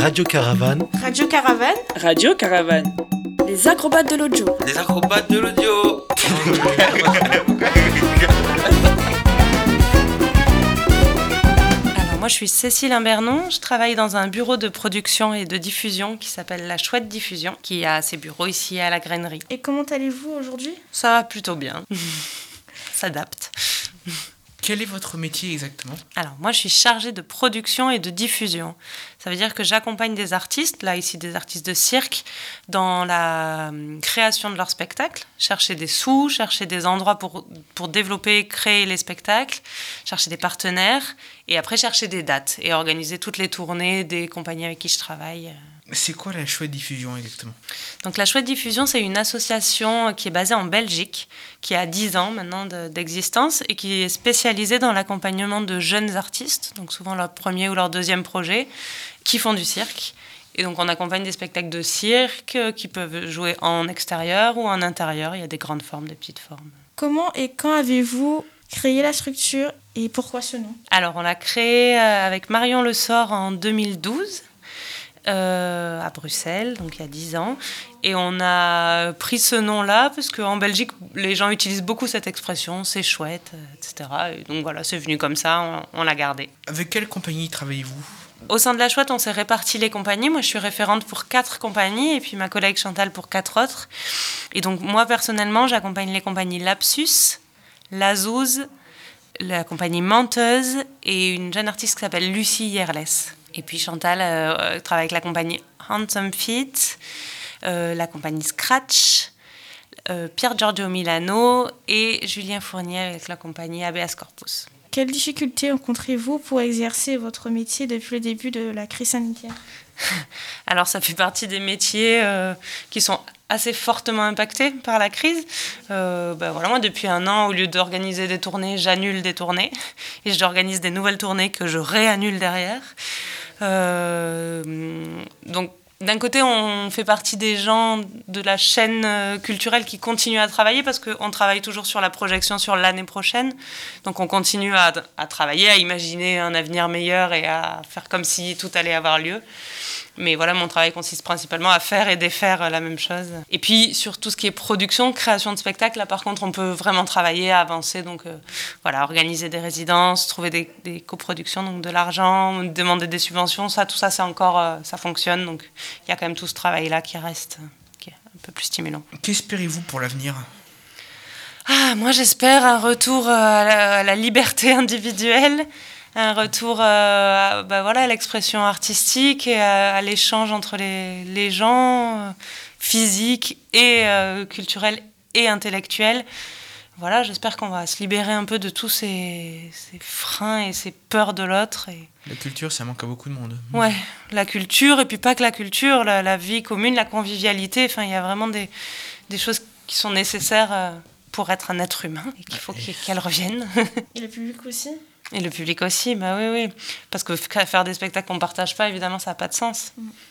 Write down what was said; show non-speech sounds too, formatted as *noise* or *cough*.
Radio Caravane. Radio Caravane. Radio Caravane. Les acrobates de l'audio. Les acrobates de l'audio. Alors moi je suis Cécile Imbernon, je travaille dans un bureau de production et de diffusion qui s'appelle La Chouette Diffusion, qui a ses bureaux ici à la grainerie. Et comment allez-vous aujourd'hui? Ça va plutôt bien, *laughs* s'adapte. Quel est votre métier exactement? Alors moi je suis chargée de production et de diffusion. Ça veut dire que j'accompagne des artistes, là ici des artistes de cirque, dans la hum, création de leurs spectacles, chercher des sous, chercher des endroits pour, pour développer, créer les spectacles, chercher des partenaires et après chercher des dates et organiser toutes les tournées des compagnies avec qui je travaille. C'est quoi la chouette diffusion exactement? Donc la Chouette Diffusion, c'est une association qui est basée en Belgique, qui a 10 ans maintenant de- d'existence et qui est spécialisée dans l'accompagnement de jeunes artistes, donc souvent leur premier ou leur deuxième projet, qui font du cirque. Et donc on accompagne des spectacles de cirque euh, qui peuvent jouer en extérieur ou en intérieur. Il y a des grandes formes, des petites formes. Comment et quand avez-vous créé la structure et pourquoi ce nom? Alors, on l'a créé euh, avec Marion Le Sort en 2012 euh, à Bruxelles, donc il y a 10 ans. Et on a pris ce nom-là parce qu'en Belgique, les gens utilisent beaucoup cette expression, c'est chouette, etc. Et donc voilà, c'est venu comme ça, on, on l'a gardé. Avec quelle compagnie travaillez-vous? Au sein de la chouette, on s'est réparti les compagnies. Moi, je suis référente pour quatre compagnies et puis ma collègue Chantal pour quatre autres. Et donc, moi, personnellement, j'accompagne les compagnies Lapsus, Lazouze, la compagnie Menteuse et une jeune artiste qui s'appelle Lucie Yerles. Et puis Chantal euh, travaille avec la compagnie Handsome Feet, euh, la compagnie Scratch, euh, Pierre Giorgio Milano et Julien Fournier avec la compagnie Habeas Corpus. Quelles difficultés rencontrez-vous pour exercer votre métier depuis le début de la crise sanitaire? *laughs* Alors ça fait partie des métiers euh, qui sont assez fortement impactés par la crise. Euh, ben voilà, moi depuis un an, au lieu d'organiser des tournées, j'annule des tournées et j'organise des nouvelles tournées que je réannule derrière. Euh, donc d'un côté, on fait partie des gens de la chaîne euh, culturelle qui continuent à travailler parce qu'on travaille toujours sur la projection sur l'année prochaine. Donc on continue à, à travailler, à imaginer un avenir meilleur et à faire comme si tout allait avoir lieu. Mais voilà, mon travail consiste principalement à faire et défaire la même chose. Et puis, sur tout ce qui est production, création de spectacle, là, par contre, on peut vraiment travailler, avancer. Donc, euh, voilà, organiser des résidences, trouver des, des coproductions, donc de l'argent, demander des subventions, ça, tout ça, c'est encore, euh, ça fonctionne. Donc, il y a quand même tout ce travail-là qui reste, qui est un peu plus stimulant. Qu'espérez-vous pour l'avenir? Ah, moi, j'espère un retour euh, à la, à la liberté individuelle, un retour euh, à, bah voilà, à l'expression artistique et à, à l'échange entre les, les gens, euh, physiques et euh, culturels et intellectuels. Voilà, j'espère qu'on va se libérer un peu de tous ces, ces freins et ces peurs de l'autre. Et... La culture, ça manque à beaucoup de monde. Ouais, la culture, et puis pas que la culture, la, la vie commune, la convivialité. Enfin, il y a vraiment des, des choses qui sont nécessaires euh, pour être un être humain et qu'il faut qu'elles reviennent. Et le public aussi? Et le public aussi, bah oui, oui. Parce que faire des spectacles qu'on partage pas, évidemment, ça n'a pas de sens.